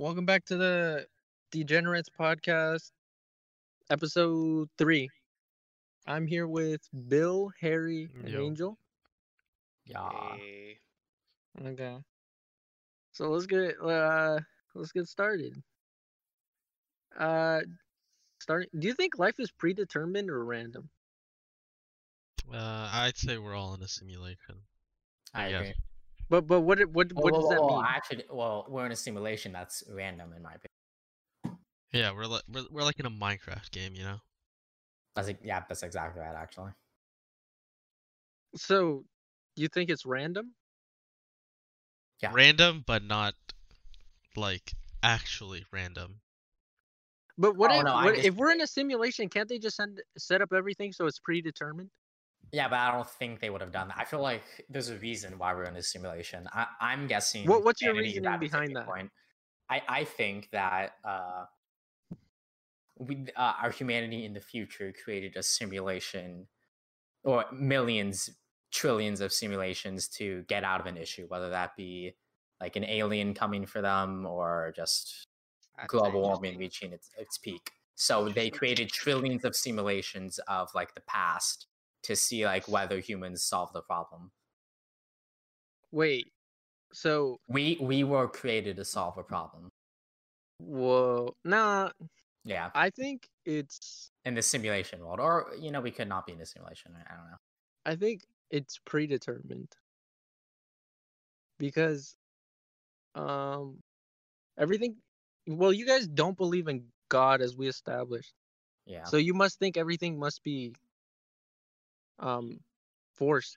Welcome back to the Degenerates podcast, episode three. I'm here with Bill, Harry, and Yo. Angel. Yeah. Hey. Okay. So let's get uh let's get started. Uh starting do you think life is predetermined or random? Uh, I'd say we're all in a simulation. I Yeah. agree. But but what it- what what Well, does that well, well, mean? Actually, well, we're in a simulation that's random in my opinion. Yeah, we're like we're, we're like in a Minecraft game, you know. That's ex- yeah, that's exactly right. Actually, So you think it's random? Yeah. Random, but not like actually random. But what Oh, if no, I what, if we're in a simulation, can't they just send set up everything so it's predetermined? Yeah, but I don't think they would have done that. I feel like there's a reason why we're in this simulation. I, I'm guessing. What- what's your humanity reasoning at behind that? Point. I I think that uh, we uh, our humanity in the future created a simulation, or millions, trillions of simulations to get out of an issue, whether that be like an alien coming for them or just That's global warming reaching its, its peak. So they created trillions of simulations of like the past to see like whether humans solve the problem. Wait. So We we were created to solve a problem. whoa. Nah, Yeah, I think it's in the simulation world, or you know, we could not be in a simulation. I I don't know. I think it's predetermined. Because um everything well you guys don't believe in God as we established. Yeah, So you must think everything must be um forced.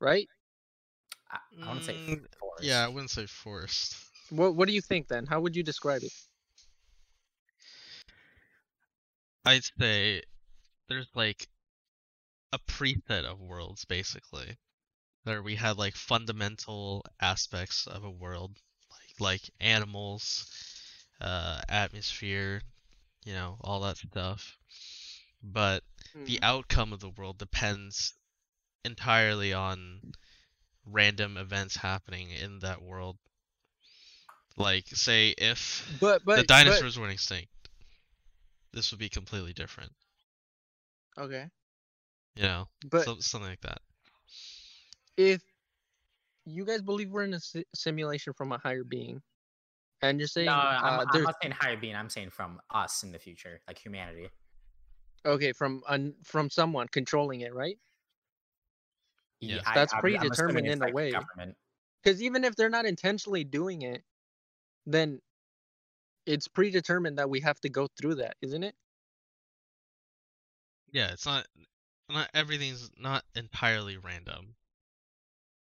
Right? I, I wouldn't say Mm, forced. Yeah, I wouldn't say forced. What what do you think then? How would you describe it? I'd say there's like a preset of worlds basically, where we had like fundamental aspects of a world, like like animals, uh, atmosphere, you know, all that stuff. But the Mm. outcome of the world depends entirely on random events happening in that world. Like, say, if But but the but- dinosaurs went extinct, this would be completely different. okay. You know, But so, something like that. if you guys believe we're in a si- simulation from a higher being, and you're saying No, I'm, uh, I'm not saying higher being. I'm saying from us in the future, like humanity. Okay from un, from someone controlling it, right? Yeah. I- That's I'm- I'm assuming predetermined in a like, the way. Because even if they're not intentionally doing it, then it's predetermined that we have to go through that, isn't it? Yeah, it's not not everything's not entirely random.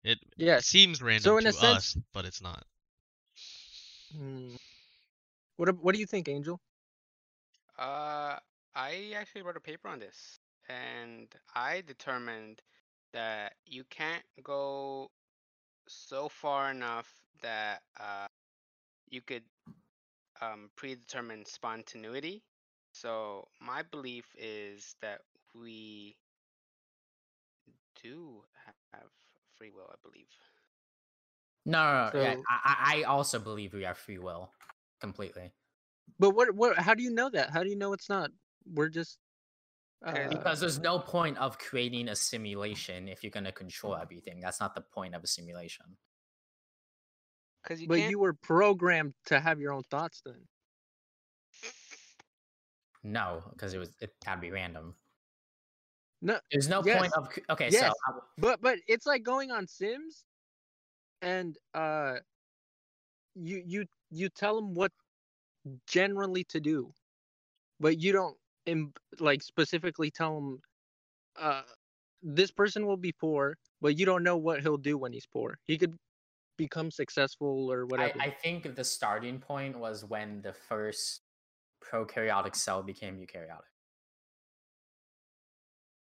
It Yes. seems random So in to a sense- us, but it's not. Hmm. What What do you think, Angel? Uh, I actually wrote a paper on this, and I determined that you can't go so far enough that uh, you could um, predetermine spontaneity. So my belief is that we do have free will. I believe. No, no, no. yeah, So- I, I I also believe we have free will, completely. But what what? How do you know that? How do you know it's not? We're just Because- uh, Because there's no point of creating a simulation if you're gonna control everything. That's not the point of a simulation. Because you but can't. you were programmed to have your own thoughts then. No, because it was it had to be random. No, There's no Yes. point of okay. Yes. So But but it's like going on Sims, and uh, you you you tell them what generally to do, but you don't Im- like specifically tell them, uh, this person will be poor, but you don't know what he'll do when he's poor. He could become successful or whatever. I think the starting point was when the first prokaryotic cell became eukaryotic.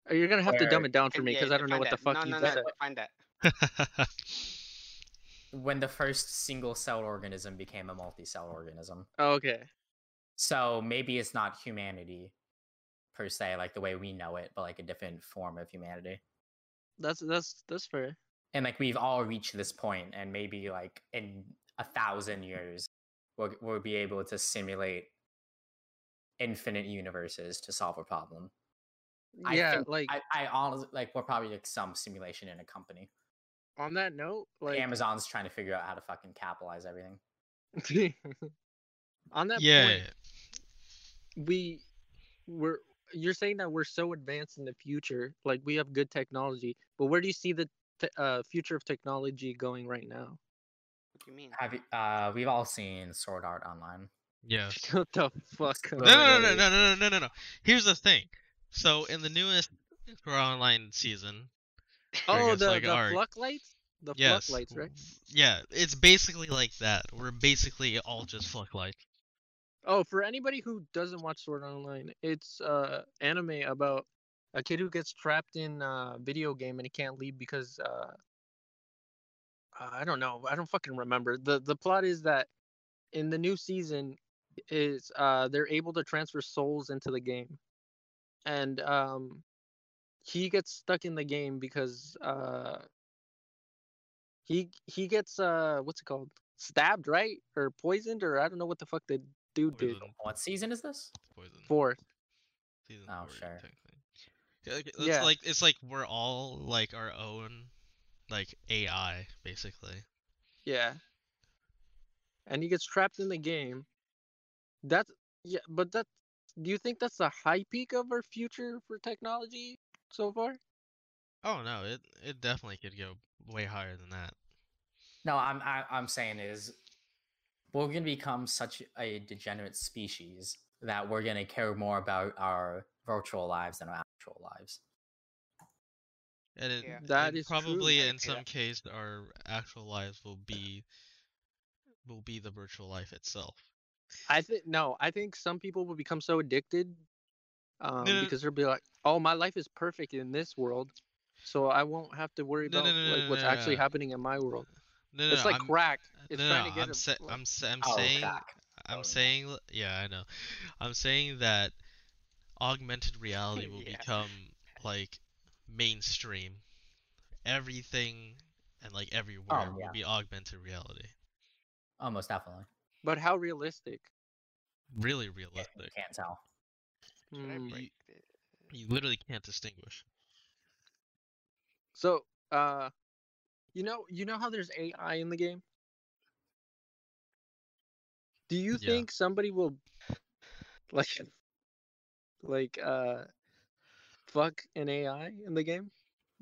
Uh, You're gonna have to dumb it down for me Yeah, because I don't know define what the fuck no, you no, just no, said. Define that. When the first single cell organism became a multi cell organism. Oh, okay. So maybe it's not humanity per se, like the way we know it, but like a different form of humanity. That's that's that's fair. And like we've all reached this point, and maybe like in a thousand years, we'll, we'll be able to simulate infinite universes to solve a problem. I yeah, think- like I, I honestly like we're probably like some simulation in a company. on that note, like Amazon's trying to figure out how to fucking capitalize everything. on that yeah, point, we we're you're saying that we're so advanced in the future, like we have good technology, but where do you see the te- uh, future of technology going right now? What do you mean? Have you, uh, we've all seen Sword Art Online. yeah. Shut the fuck up. No, no, no, no, no, no, no, no, no. Here's the thing. So in the newest Sword Art Online season, Oh, guess, the like, the arc. fluck lights, the yes, fluctlights, right? Yeah, it's basically like that. We're basically all just fluctlights. Oh, for anybody who doesn't watch Sword Online, it's uh anime about a kid who gets trapped in a video game and he can't leave because uh I don't know, I don't fucking remember. The the plot is that in the new season is uh they're able to transfer souls into the game. And um he gets stuck in the game because uh he he gets uh what's it called? Stabbed, right? Or poisoned or I don't know what the fuck the dude did. Poison. What season is this? Poison. Fourth. Season Oh, four, sure. technically. Yeah, like, It's Yeah. like it's like we're all like our own like AI basically. Yeah. And he gets trapped in the game. That's yeah, but that do you think that's the high peak of our future for technology so far? Oh no, it it definitely could go way higher than that. No, I'm I, I'm saying is we're gonna become such a degenerate species that we're gonna care more about our virtual lives than our actual lives. And it, Yeah. That and is probably I in see some that. case our actual lives will be will be the virtual life itself. I think no, I think some people will become so addicted um no, no. because they'll be like, "Oh, my life is perfect in this world." So I won't have to worry No, about no, no, like no, what's no, actually no. happening in my world. No, no, it's no, like I'm, crack. It's no, trying no, to I'm, a- sa- like- I'm, sa- I'm Oh, saying crack. I'm Oh, saying l- yeah, I know. I'm saying that augmented reality will Yeah. become like mainstream. Everything and like everywhere will yeah. be augmented reality. Almost definitely. But how realistic? Really Can't, realistic. can't tell. Mm, break the- You literally can't distinguish. So, uh, you know, you know how there's AI in the game. Do you Yeah. think somebody will, like, like, uh, fuck an AI in the game?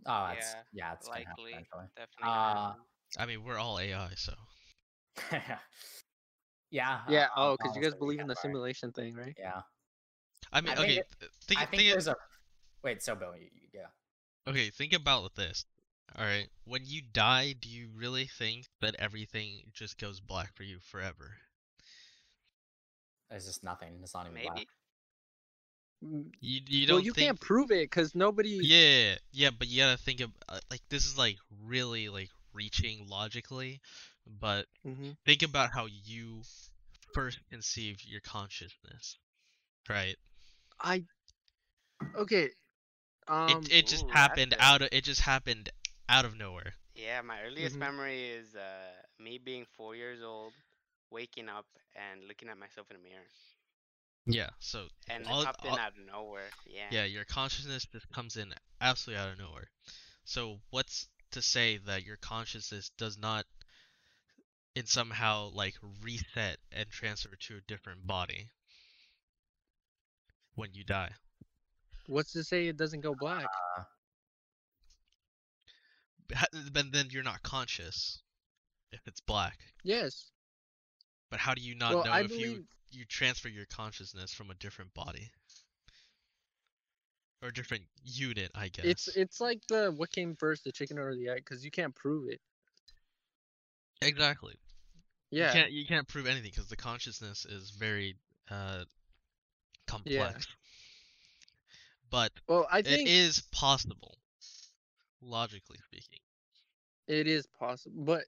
Oh, it's Yeah, yeah, it's gonna happen likely, definitely. gonna Uh. I mean, we're all AI, so yeah. Yeah. uh, Oh, because you guys believe in the simulation thing, right? Yeah. I mean, I think okay, it- think, I think think, there's a wait. So Bill, you, you- yeah. okay, think about this. All right, when you die, do you really think that everything just goes black for you forever? It's just nothing. It's not even Maybe. black. Mm, You you don't Well, you think can't prove it because nobody. Yeah, yeah, but you gotta think of uh, like this is like really like reaching logically, but hmm think about how you first conceived your consciousness, right? I. Okay. Um. it it just ooh, happened out of it just happened out of nowhere. Yeah, my earliest Mhm. memory is uh, me being four years old, waking up and looking at myself in a mirror, Yeah, so and All- it popped in all- out of nowhere. Yeah. yeah, your consciousness just comes in absolutely out of nowhere. So what's to say that your consciousness does not in somehow like reset and transfer to a different body when you die? What's to say it doesn't go black? Ha- But then you're not conscious if it's black. yes. But how do you not Well, know I if you believe. you transfer your consciousness from a different body or a different unit? I guess. It's it's like the what came first, the chicken or the egg, because you can't prove it. exactly. Yeah. You can't you can't prove anything because the consciousness is very uh complex. Yeah. But Well, I think it is possible, logically speaking. it is possible, but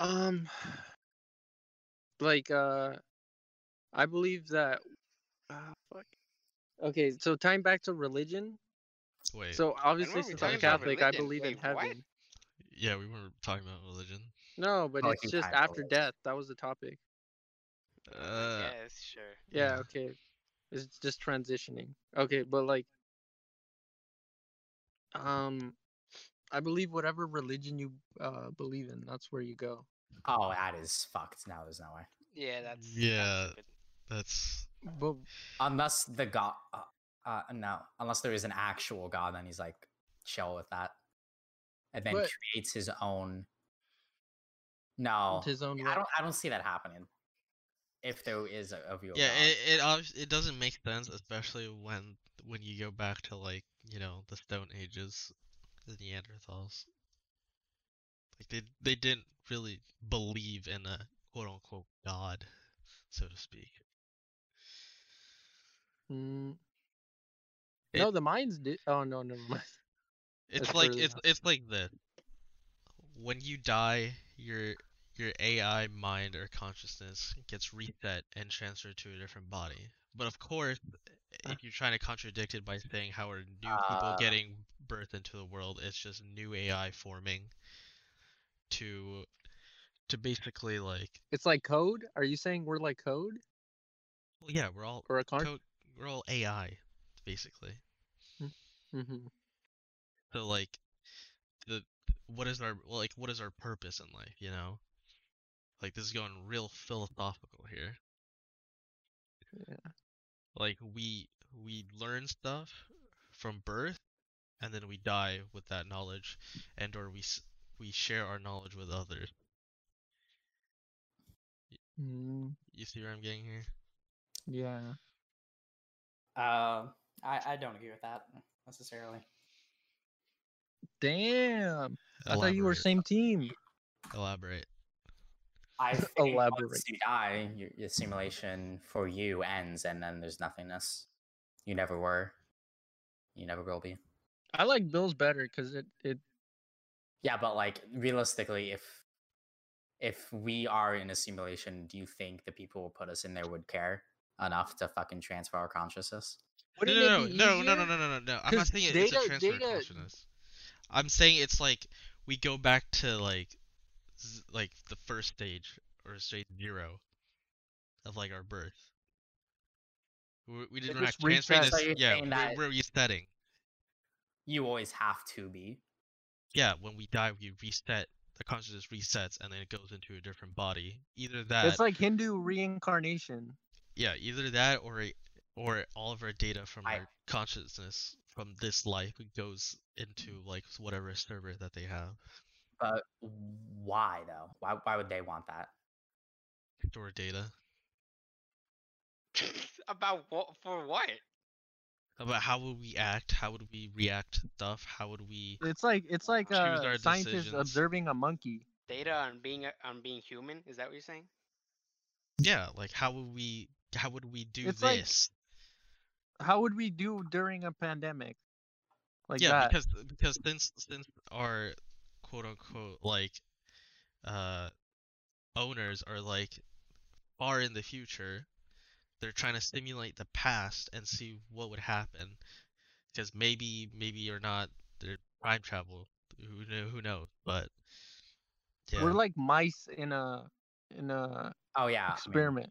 um, like uh, I believe that. Ah, fuck. Okay, so tying back to religion. Wait, So obviously, weren't since I'm talking about Catholic, I religion? believe in Wait, what? heaven. yeah, we weren't talking about religion. No, but Oh, it's just kinda after death. That was the topic. Uh, yes, sure. Yeah, Yeah. okay. It's just transitioning. Okay, but like um I believe whatever religion you uh believe in, that's where you go. Oh, that is fucked. No, there's no way. Yeah, that's that's Yeah. that's But Unless the god, uh, uh, no, unless there is an actual god, then he's like chill with that, and then But- creates his own. No, his own I don't. I don't see that happening. If there is a, a real yeah. god. It it it doesn't make sense, especially when when you go back to like you know the Stone Ages, the Neanderthals. Like they they didn't really believe in a quote unquote god, so to speak. Mm. It- no, the mines did. Oh no, never mind. It's That's like it's it's like this. When you die, your your AI mind or consciousness gets reset and transferred to a different body. But of course, Uh. if you're trying to contradict it by saying how are new Uh. people getting birth into the world, it's just new AI forming to to basically like It's like code. Are you saying we're like code well yeah, we're all or a con? code, we're all AI basically. hmm So like the what is our like what is our purpose in life, you know? Like this is going real philosophical here. Yeah. Like we we learn stuff from birth and then we die with that knowledge and or we we share our knowledge with others. Mm, You see where I'm getting here? yeah. Uh, I I don't agree with that necessarily. Damn. I thought you were same team. Elaborate. I think Elaborate. once you die, your, your simulation for you ends, and then there's nothingness. You never were. You never will be. I like Bill's better because it it Yeah, but like realistically, if if we are in a simulation, do you think the people who put us in there would care enough to fucking transfer our consciousness? No, wouldn't no, no, no, no, no, no, no, no, no. I'm not saying it- it's a data- transfer of data- consciousness. I'm saying it's like we go back to like z- like the first stage or stage zero of like our birth. We, we didn't just not transferring this. So yeah, saying we're, that- we're resetting. You always have to be. Yeah, when we die, we reset. The consciousness resets, and then it goes into a different body. Either that, It's like Hindu reincarnation. yeah, either that or or all of our data from I- our consciousness from this life goes into like whatever server that they have. But why though? Why why would they want that? Store data. About what? For what? about how would we act, how would we react to stuff, how would we It's like it's like Choose uh, our scientists decisions. observing a monkey. Data on being on being human? Is that what you're saying? yeah, like how would we how would we do It's like- this? How would we do during a pandemic? Like yeah, that. because because since since our quote unquote like uh owners are like far in the future, they're trying to simulate the past and see what would happen. Because maybe maybe or not they're time travel. Who know who knows? But yeah. We're like mice in a in a Oh yeah, I mean, experiment.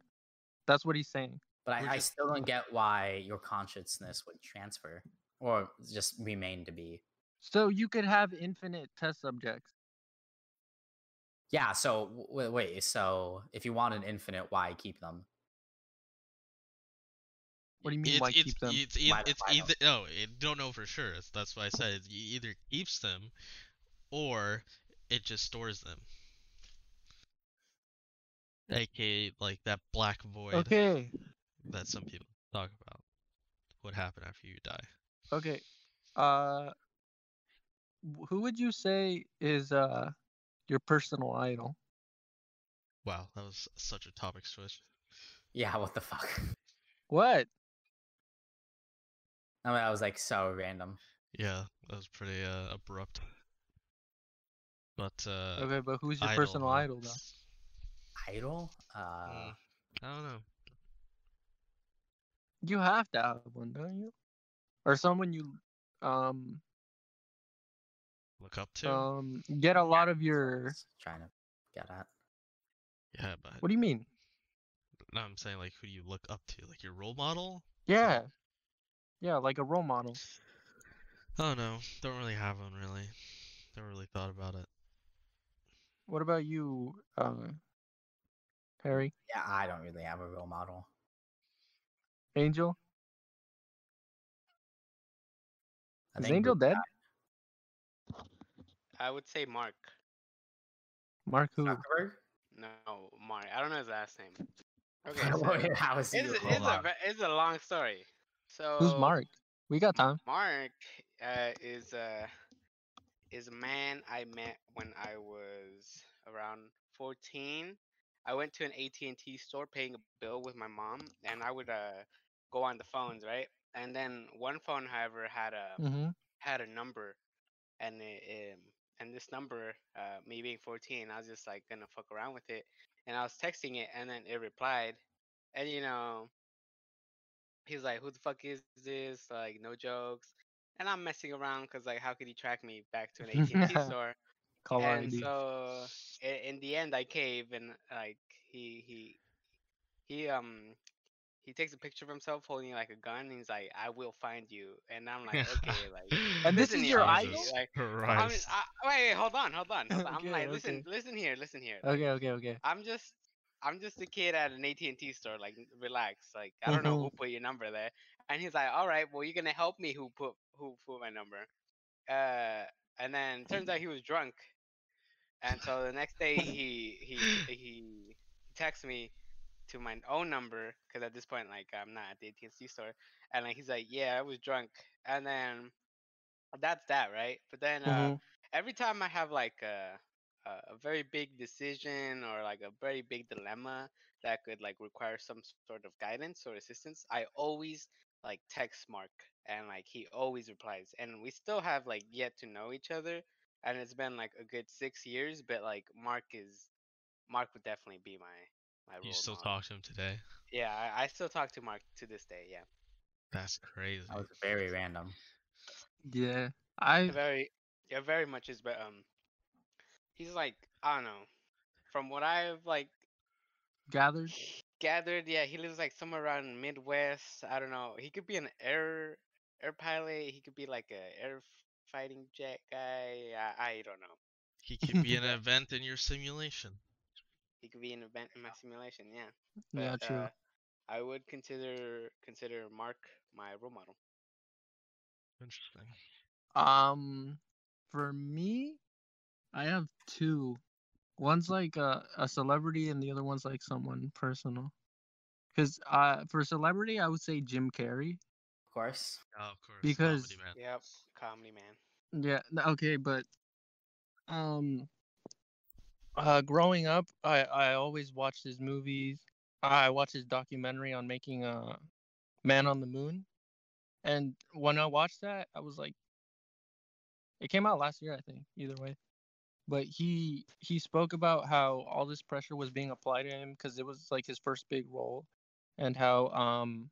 That's what he's saying. but I, We're I still don't get why your consciousness would transfer or just remain to be. So you could have infinite test subjects. Yeah. So wait, wait. So if you want an infinite, why keep them? What do you mean? It's, why it's, keep them? It's, eith- Why- it's why either no, it don't know for sure. That's why I said it either keeps them, or it just stores them. AKA like that black void Okay. that some people talk about. What happened after you die? Okay. Uh, wh- who would you say is uh your personal idol? Wow, that was such a topic switch. Yeah. What the fuck? What? I mean, that was like so random. Yeah, that was pretty uh, abrupt. But uh, Okay, but who's your idol, personal huh? idol though? Idol? Uh, Mm, I don't know. You have to have one, don't you? Or someone you um Look up to. um get a lot of your trying to get at. yeah, but what do you mean? No, I'm saying like who do you look up to? Like your role model? Yeah. Yeah, like a role model. Oh no, don't really have one really. Never really thought about it. What about you, uh, Harry? Yeah, I don't really have a role model. Angel? Is Angel dead? I would say Mark. Mark who? Zuckerberg? No, Mark. I don't know his last name. Okay, Well, so How is it's, you? a- Hold it's, a, it's a long story. So Who's Mark? We got time. Mark uh, is a is a man I met when I was around 14. I went to an AT&T store paying a bill with my mom, and I would uh, go on the phones, right? And then one phone, however, had a Mm-hmm. had a number, and it, um, and this number, uh, me being 14, I was just like gonna fuck around with it, and I was texting it, and then it replied, and you know, he was like, "Who the fuck is this?" Like, no jokes, and I'm messing around because like, how could he track me back to an AT&T store? Call and ID. so i- in the end, I cave, and like he he he um he takes a picture of himself holding like a gun. And he's like, "I will find you," and I'm like, "Okay, like." And this is your idol? Like, I'm, Christ. I, wait, wait, hold on, hold on. Hold on. I'm like, listen, okay. listen here, listen here. like, Okay, okay, okay. I'm just, I'm just a kid at an AT&T store. Like, relax. Like, I don't know who put your number there. And he's like, all right, well, you're gonna help me. Who put, who put my number? Uh, and then turns out he was drunk. And so the next day he he he texts me to my own number because at this point like I'm not at the AT&T store, and like he's like, yeah, I was drunk, and then that's that, right? But then uh, Mhm. every time I have like a a very big decision or like a very big dilemma that could like require some sort of guidance or assistance, I always like text Mark and like he always replies. And we still have like yet to know each other and it's been like a good 6 years, but like Mark is Mark would definitely be my my You role still model. talk to him today? Yeah, I, I still talk to Mark to this day, yeah. That's crazy. That was very random. Yeah. I very yeah very much is but um he's like i don't know from what i've like gathered. gathered yeah he lives like somewhere around midwest i don't know he could be an air air pilot he could be like a air fighting jet guy i, I don't know He could be an event in your simulation. He could be an event in my simulation yeah Yeah, true. uh, i would consider consider mark my role model Interesting. Um, for me, I have two. One's like a, a celebrity, and the other one's like someone personal. Cause uh, for celebrity, I would say Jim Carrey. Of course. Oh, of course. Because- comedy man. yep comedy man Yeah. Okay, but um, uh, growing up, I I always watched his movies. I watched his documentary on making uh, Man on the Moon, and when I watched that, I was like, it came out last year, I think. Either way, but he he spoke about how all this pressure was being applied to him because it was like his first big role, and how um,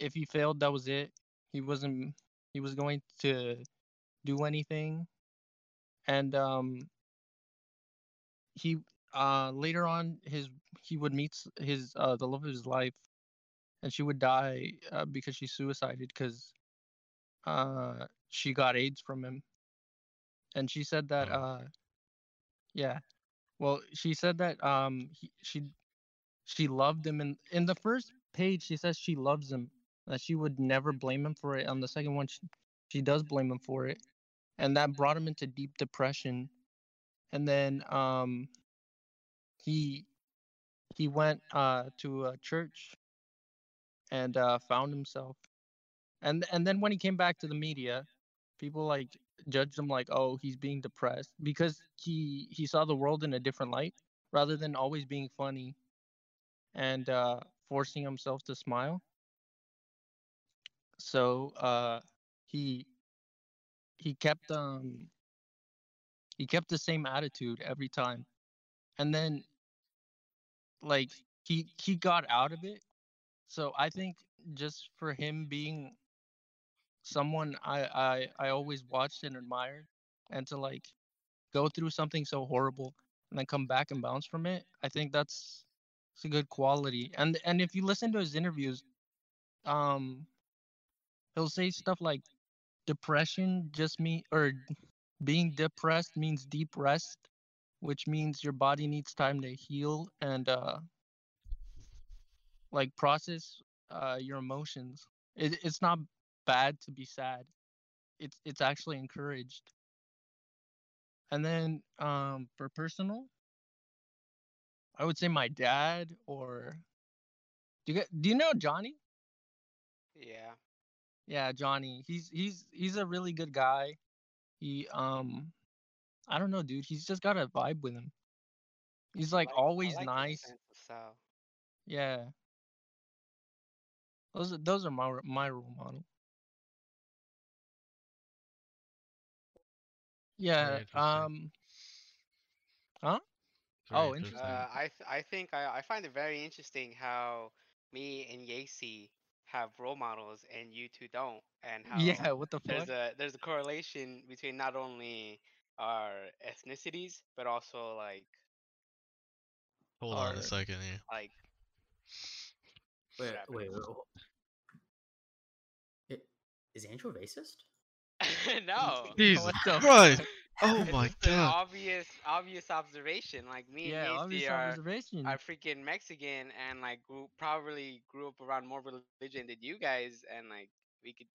if he failed, that was it. He wasn't. He was going to do anything and um he uh later on his he would meet his uh the love of his life and she would die uh, because she suicided because uh she got aids from him. And she said that Oh. uh yeah. Well she said that um he, she she loved him and in the first page she says she loves him that she would never blame him for it. On the second one she, she does blame him for it and that brought him into deep depression and then um he he went uh to a church and uh found himself and and then when he came back to the media people like judged him like oh he's being depressed because he he saw the world in a different light rather than always being funny and uh forcing himself to smile. So uh he he kept um he kept the same attitude every time and then like he he got out of it so i think just for him being someone i i i always watched and admired and to like go through something so horrible and then come back and bounce from it i think that's It's a good quality. And and if you listen to his interviews, um, he'll say stuff like, "Depression just me or being depressed means deep rest, which means your body needs time to heal and uh, like process uh your emotions. It, it's not bad to be sad. It's it's actually encouraged. And then um for personal, I would say my dad or do you get, do you know Johnny? Yeah. Yeah, Johnny. He's he's he's a really good guy. He um I don't know, dude. He's just got a vibe with him. He's like I I always like nice. style. Yeah. Those are those are my my role model. Yeah. Um. Huh? Very Oh, interesting. Uh, I th- I think I, I find it very interesting how me and Yacy have role models and you two don't, and how Yeah. What the there's fuck? a there's a correlation between not only our ethnicities but also like Hold on a second here. like Wait, wait, wait. wait. It, is Andrew racist? no. Jesus What the Christ! Fuck? Oh It's my just an god! obvious obvious observation. Like me Yeah. and Obvious Yacy are are freaking Mexican and like grew, probably grew up around more religion than you guys, and like we could,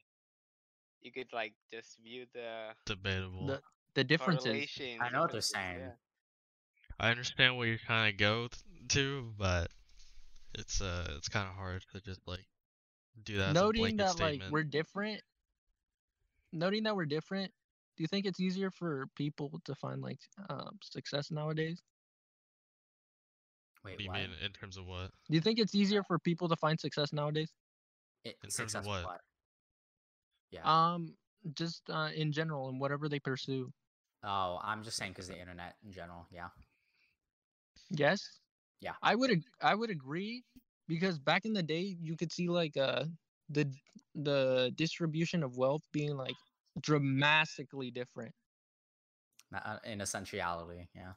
you could like just view the Debatable. The the differences. I know what they're saying. yeah. I understand what you're trying to go th- to, but it's uh it's kind of hard to just like do that. as a Noting that statement. like we're different. Noting that we're different. Do you think it's easier for people to find like um, success nowadays? Wait, What do you what? mean in terms of what? Do you think it's easier for people to find success nowadays? It, in terms of successful what? Yeah. Um, just uh, in general and whatever they pursue. oh, I'm just saying because the internet in general. Yeah. Yes. Yeah. I would ag- I would agree because back in the day you could see like uh the the distribution of wealth being like dramatically different. Uh, In essentiality. Yeah.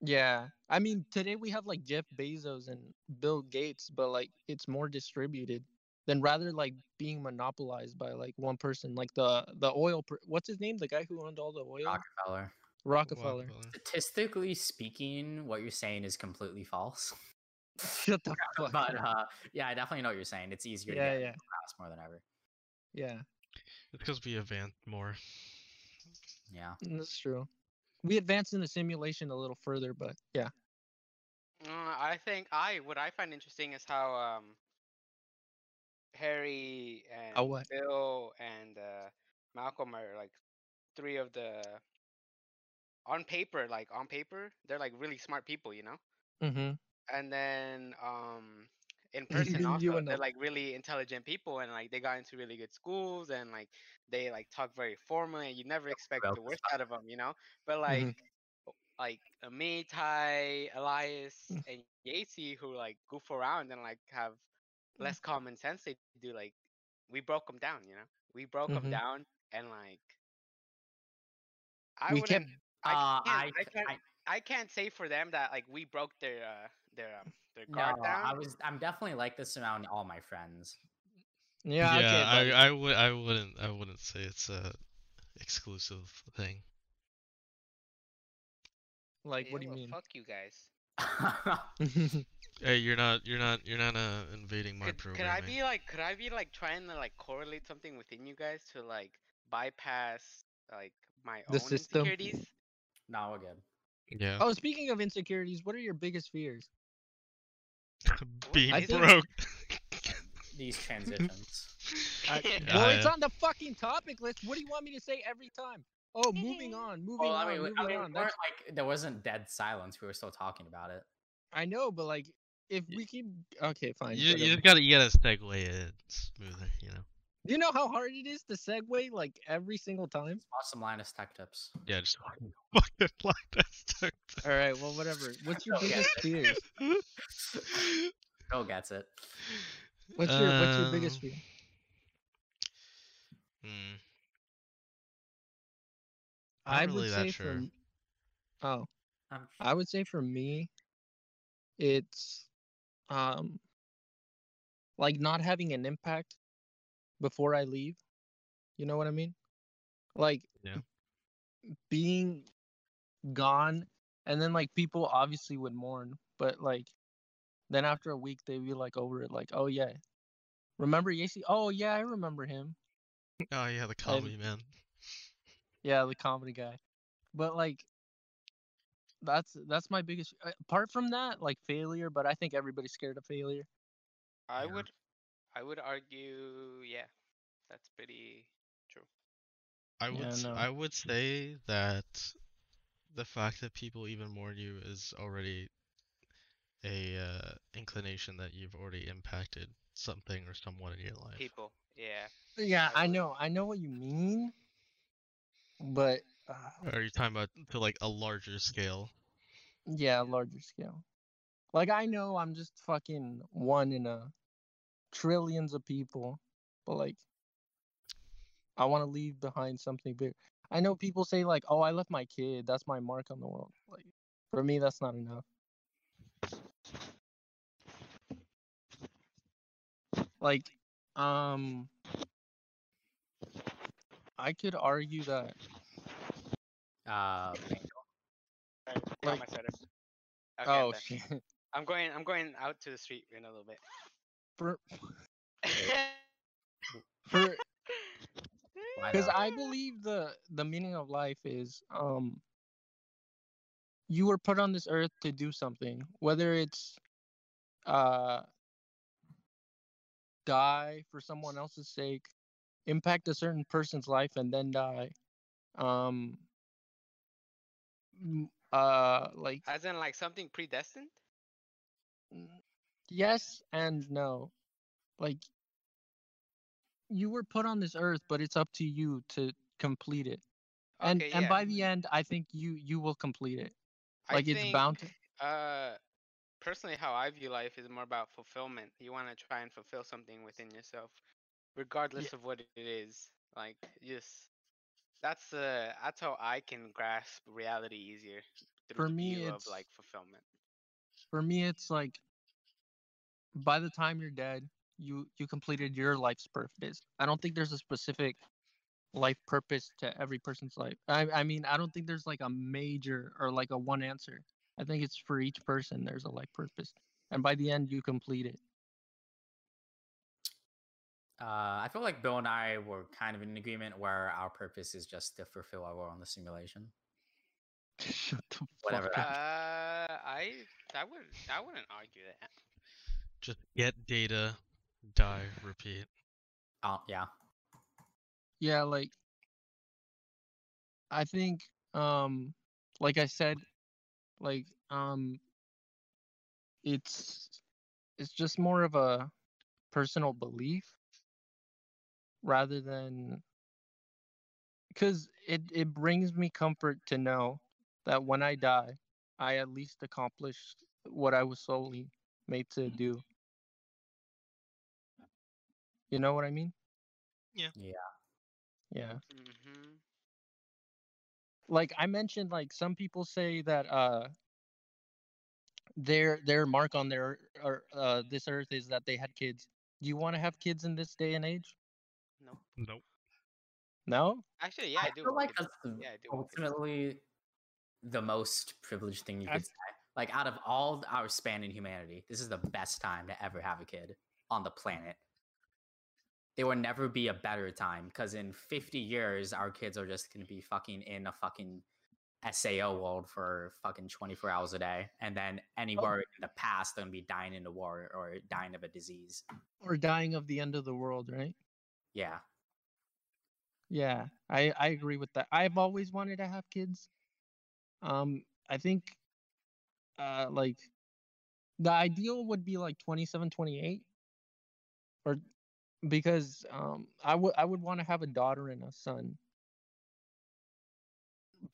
Yeah. I mean today we have like Jeff Bezos and Bill Gates but like it's more distributed than rather like being monopolized by like one person like the the oil per- what's his name the guy who owned all the oil Rockefeller. Rockefeller. Statistically speaking, what you're saying is completely false. Shut the fuck but up. uh, yeah, I definitely know what you're saying. It's easier Yeah, to get yeah. class more than ever. Yeah. It's because we advanced more. Yeah. That's true. We advanced in the simulation a little further, but yeah. Uh, I think I what I find interesting is how um Harry and How what? Bill and uh, Malcolm are like three of the on paper like on paper they're like really smart people, you know. Mm-hmm. And then um in person also they're like really intelligent people and like they got into really good schools and like they like talk very formally and you never expect well the worst out of them, you know. But like Mm-hmm. like me, Ty, Elias, Mm. and Yacy who like goof around and like have Mm. less common sense. They do like we broke them down, you know. We broke them Mhm. down and like I We wouldn't. kept I Uh, can't. I, I, can't. I, I can't say for them that like we broke their uh their um their no, down. I was. I'm definitely like this around all my friends. yeah, okay, buddy. I I would I wouldn't I wouldn't say it's a exclusive thing. like what do you well, mean? Fuck you guys. Hey, you're not you're not you're not uh invading my Could, could. I be like could I be like trying to like correlate something within you guys to like bypass like my The own system. insecurities? no, we're good. Yeah. oh, speaking of insecurities, what are your biggest fears? Being I broke. These transitions. I- uh, Yeah, well, it's on the fucking topic list. What do you want me to say every time? Oh, moving on, moving well, on, I mean, moving I mean, on. weren't That's, like there wasn't dead silence. We were still talking about it. I know, but like, if we keep okay, fine. you, you whatever. just gotta you gotta segue it smoother, you know. Do you know how hard it is to segue like every single time? Awesome some Linus Tech Tips. Yeah, just fucking fucking like that. All right, well, whatever. What's your biggest fear? Bill gets it. What's your What's your Um, biggest fear? Hmm. I would really say that for sure. m- oh, I'm I would say for me, it's um like not having an impact before I leave. You know what I mean? Like Yeah. being gone and then like people obviously would mourn, but like then after a week they'd be like over it like, "Oh yeah. Remember Yacy? Oh yeah, I remember him." Oh yeah, the comedy man. Yeah, the comedy guy. But like that's that's my biggest apart from that like failure, but I think everybody's scared of failure. I Yeah. would, I would argue, yeah, that's pretty true. I would Yeah, no. I would say that the fact that people even mourn you is already a uh, inclination that you've already impacted something or someone in your life. People, yeah. Yeah, I I know. I know what you mean. But uh, are you talking about to like a larger scale? yeah, larger scale. Like I know I'm just fucking one in a trillions of people, but like I want to leave behind something big. I know people say like, "Oh, I left my kid. That's my mark on the world." Like for me, that's not enough. Like, um, I could argue that Uh, Like- my sweater. Okay, I'm oh shit, I'm going. I'm going out to the street in a little bit. For for because? I believe the the meaning of life is um you were put on this earth to do something, whether it's uh die for someone else's sake, impact a certain person's life and then die. Um uh like As in, like something predestined. Yes and no. Like you were put on this earth, but it's up to you to complete it. And Okay, and yeah. by the end, I think you you will complete it. I Like it's think, bound to. Uh, personally, how I view life is more about fulfillment. You want to try and fulfill something within yourself, regardless of what it is. Like, just that's uh that's how I can grasp reality easier For me, view of it's- like fulfillment. For me, it's like by the time you're dead, you you completed your life's purpose. I don't think there's a specific life purpose to every person's life. I I mean, I don't think there's like a major or like a one answer. I think it's for each person there's a life purpose. And by the end you complete it. Uh, I feel like Bill and I were kind of in agreement where our purpose is just to fulfill our role in the simulation. Shut the Whatever fuck Uh. I I would I wouldn't argue that. Just get data, die, repeat. Uh, yeah. Yeah, like I think um like I said like um it's it's just more of a personal belief rather than cuz it it brings me comfort to know that when I die I at least accomplished what I was solely made to do. You know what I mean? Yeah. Yeah. Yeah. hmm like I mentioned, like some people say that uh their their mark on their or uh this earth is that they had kids. Do you want to have kids in this day and age? No. Nope. No. Actually, yeah, I, do. feel like kids. that's Yeah, I do want ultimately the most privileged thing you I've- could say. Like out of all our span in humanity, this is the best time to ever have a kid on the planet. There will never be a better time because in 50 years, our kids are just going to be fucking in a fucking SAO world for fucking 24 hours a day. And then anywhere in the past, they're going to be dying in a war or dying of a disease. Or dying of the end of the world, right? Yeah. Yeah, I I agree with that. I've always wanted to have kids. Um, I think uh like the ideal would be like 27, 28 or because um I would I would want to have a daughter and a son.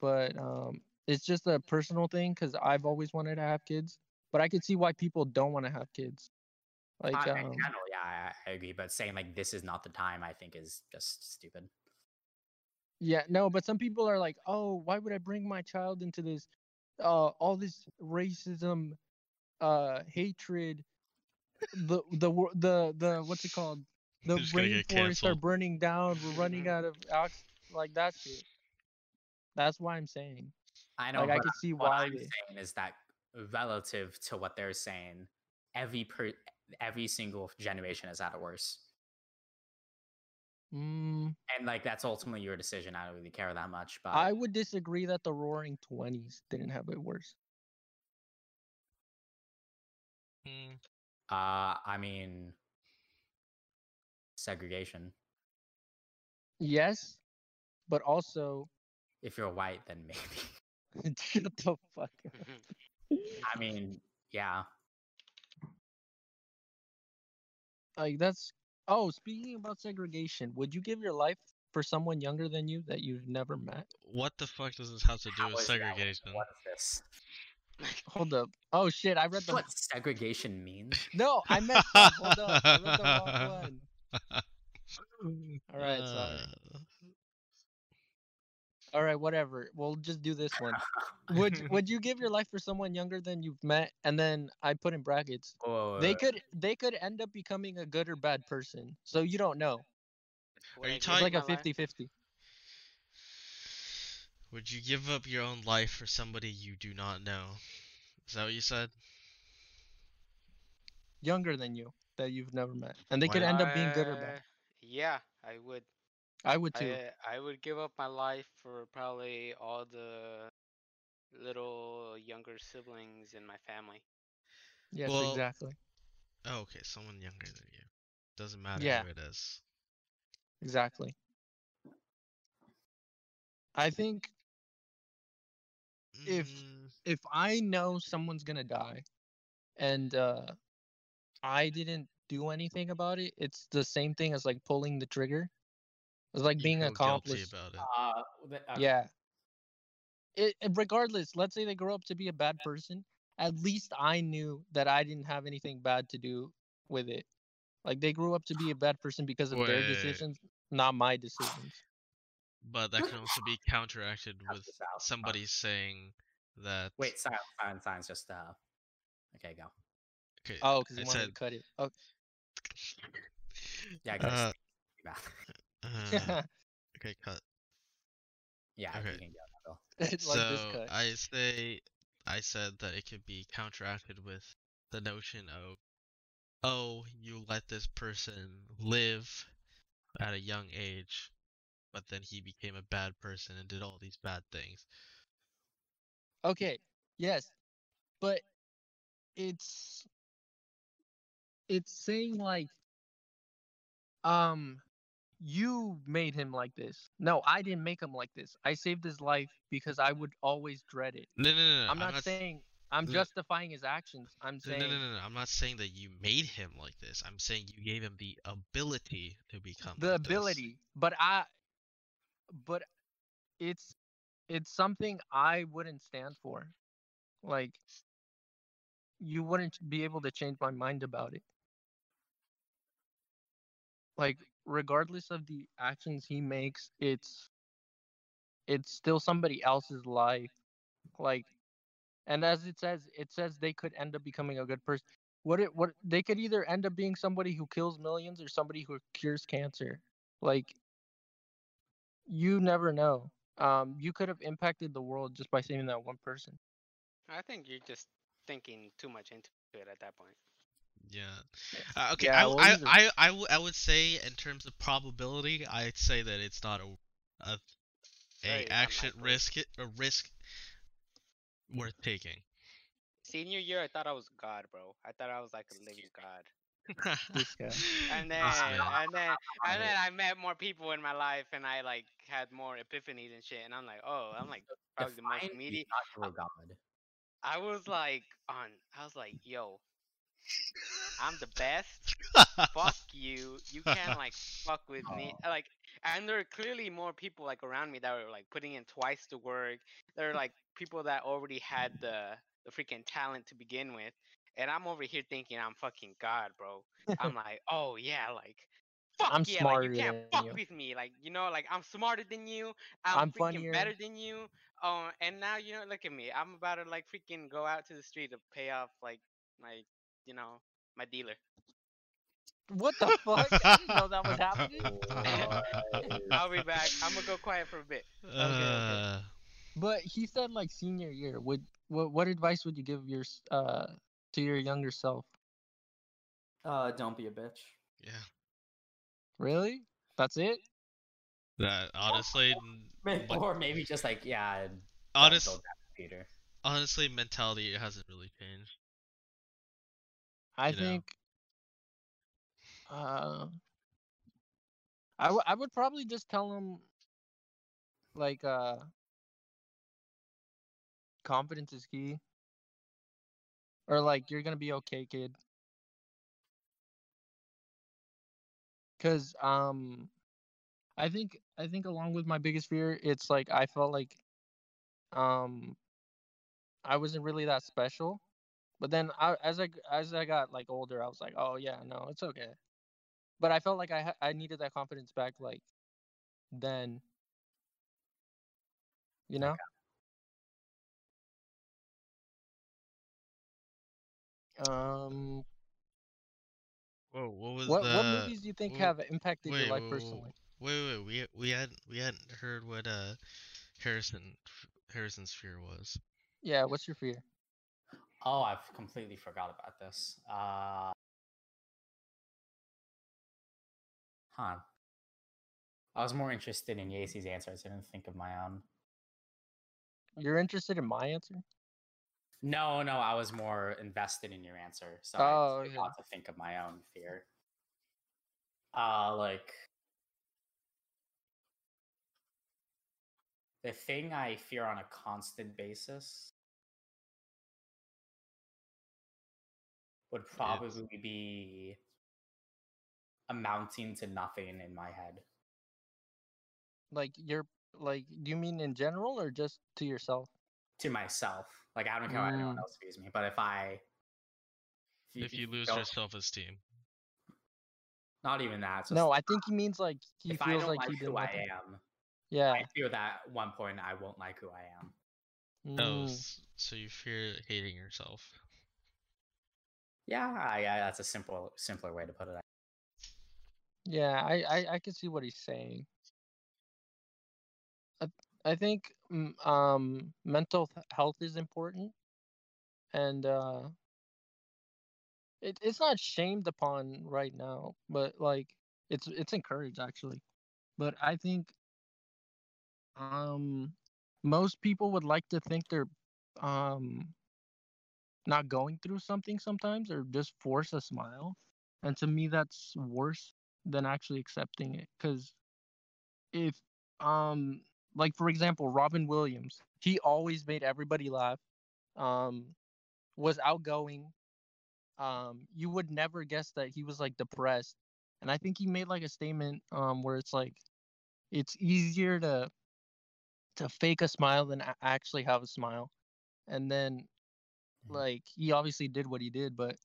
But um it's just a personal thing cuz I've always wanted to have kids, but I could see why people don't want to have kids. Like I, in um general, yeah, I, I agree. But saying like this is not the time, I think is just stupid. Yeah, no, but some people are like, "Oh, why would I bring my child into this uh all this racism, uh hatred, the the the the what's it called? The Who's gonna rainforests are burning down. We're running out of ox like that shit. That's why I'm saying. I know. Like I can see what why I'm they. saying is that relative to what they're saying, every per every single generation has had it worse. Mm, And like that's ultimately your decision. I don't really care that much. But I would disagree that the Roaring Twenties didn't have it worse. Mm, uh I mean segregation. Yes, but also If you're white, then maybe. shut the fuck up. I mean, yeah. Like that's. Oh, speaking about segregation, would you give your life for someone younger than you that you've never met? what the fuck does this have to do How with is that? segregation? What is this? Hold up. Oh shit, I read the. What segregation means? No, I meant up. Hold up, I read the wrong one. All right, sorry. Uh, All right, whatever. We'll just do this one. Would Would you give your life for someone younger than you've met? And then I put in brackets. Whoa, They whoa, could They could end up becoming a good or bad person. So you don't know. Are you I It's talking- like a my 50-50. Would you give up your own life for somebody you do not know? Is that what you said? Younger than you that you've never met, and they could end up being good or bad. Uh, Yeah, I would. I would too. I, I would give up my life for probably all the little younger siblings in my family. yes, well, exactly. Oh, okay, someone younger than you. Doesn't matter Yeah. who it is. Exactly. I think If- Mm, if I know someone's gonna die, and uh, I didn't do anything about it, it's the same thing as like pulling the trigger. It's like you being accomplished. about it. Uh, the- uh, Yeah. It, it- regardless, let's say they grow up to be a bad person. At least I knew that I didn't have anything bad to do with it. Like they grew up to be a bad person because of their decisions, not my decisions. But that can also be counteracted with us out. Somebody saying that. Wait, silence, silence, silence. Just uh. Okay, go. Okay, Oh, because I you wanted to cut it. Oh, Yeah, go. Uh, back. uh, okay, cut. yeah, okay. you can go. Bill. this so cut. I say, I said that it could be counteracted with the notion of, oh, you let this person live at a young age, but then he became a bad person and did all these bad things. Okay, yes, but it's it's saying like um you made him like this. No, I didn't make him like this. I saved his life because I would always dread it. No, no, no, no. I'm not saying I'm justifying his actions. I'm saying no, no, no, no. I'm not saying that you made him like this. I'm saying you gave him the ability to become the like this. ability, but I but it's it's something I wouldn't stand for. Like you wouldn't be able to change my mind about it. Like regardless of the actions he makes, it's it's still somebody else's life. Like and as it says, it says they could end up becoming a good person. What it what they could either end up being somebody who kills millions or somebody who cures cancer. Like you never know. Um, you could have impacted the world just by saving that one person. I think you're just thinking too much into it at that point. Yeah. Uh, okay. Yeah, I, well, I, these are- I, I, w- I would say in terms of probability, I'd say that it's not a, a, Very a action unlikely. risk it a risk worth taking. Senior year, I thought I was God, bro. I thought I was like a living God. And then, and then, and then I met more people in my life, and I like had more epiphanies and shit. And I'm like, oh, I'm like probably the most Define meaty. you thought you were God. I was like on. I was like, yo, I'm the best. fuck you. You can't like fuck with me. Like, and there are clearly more people like around me that were like putting in twice the work. There are like people that already had the the freaking talent to begin with, and I'm over here thinking I'm fucking god, bro. I'm like, oh yeah, like. Fuck I'm yeah, like smarter you can't fuck you. with me, like you know, like I'm smarter than you. I'm, I'm freaking funnier. better than you. Oh, and now you know, look at me. I'm about to like freaking go out to the street to pay off like, like you know, my dealer. What the fuck? I didn't know that was happening. I'll be back. I'm gonna go quiet for a bit. Uh, But he said like senior year. Would what what advice would you give your uh to your younger self? Uh, don't be a bitch. yeah. Really? That's it? That honestly, n- Or maybe just like yeah, don't honest, build honestly, mentality hasn't really changed. I You know. think. Uh, I w- I would probably just tell him. Like uh. Confidence is key. Or like you're gonna be okay, kid. Cause um, I think I think along with my biggest fear, it's like I felt like, um, I wasn't really that special. But then I, as I as I got like older, I was like, oh yeah, no, it's okay. But I felt like I ha- I needed that confidence back like then. You know? Um Whoa, what was what the? what movies do you think wha- have impacted wait, your life wait, personally? Wait, wait, we we hadn't we hadn't heard what uh Harrison Harrison's fear was. Yeah, what's your fear? Oh, I've completely forgot about this. Uh, huh. I was more interested in Yacy's answers. I didn't think of my own. You're interested in my answer? No, no, I was more invested in your answer, so Oh, I okay. forgot to think of my own fear. Uh, like the thing I fear on a constant basis would probably be amounting to nothing in my head. Like you're like do you mean in general or just to yourself? To myself, like I don't care what anyone Mm. else views me, but if I If you lose don't- your self-esteem, not even that. No, I think he means like he if I feels don't like like, he did who I nothing. am, Yeah. I fear that at one point I won't like who I am. oh, Mm. s- so you fear hating yourself. Yeah, I, that's a simple, simpler way to put it. Yeah, I, I I can see what he's saying. I I think mm, um mental health is important, and uh, it it's not shamed upon right now, but like it's it's encouraged actually. But I think um most people would like to think they're um not going through something sometimes or just force a smile, and to me that's worse than actually accepting it because if um like for example robin williams he always made everybody laugh um was outgoing um you would never guess that he was like depressed and i think he made like a statement um where it's like it's easier to to fake a smile than actually have a smile and then Mhm. like he obviously did what he did but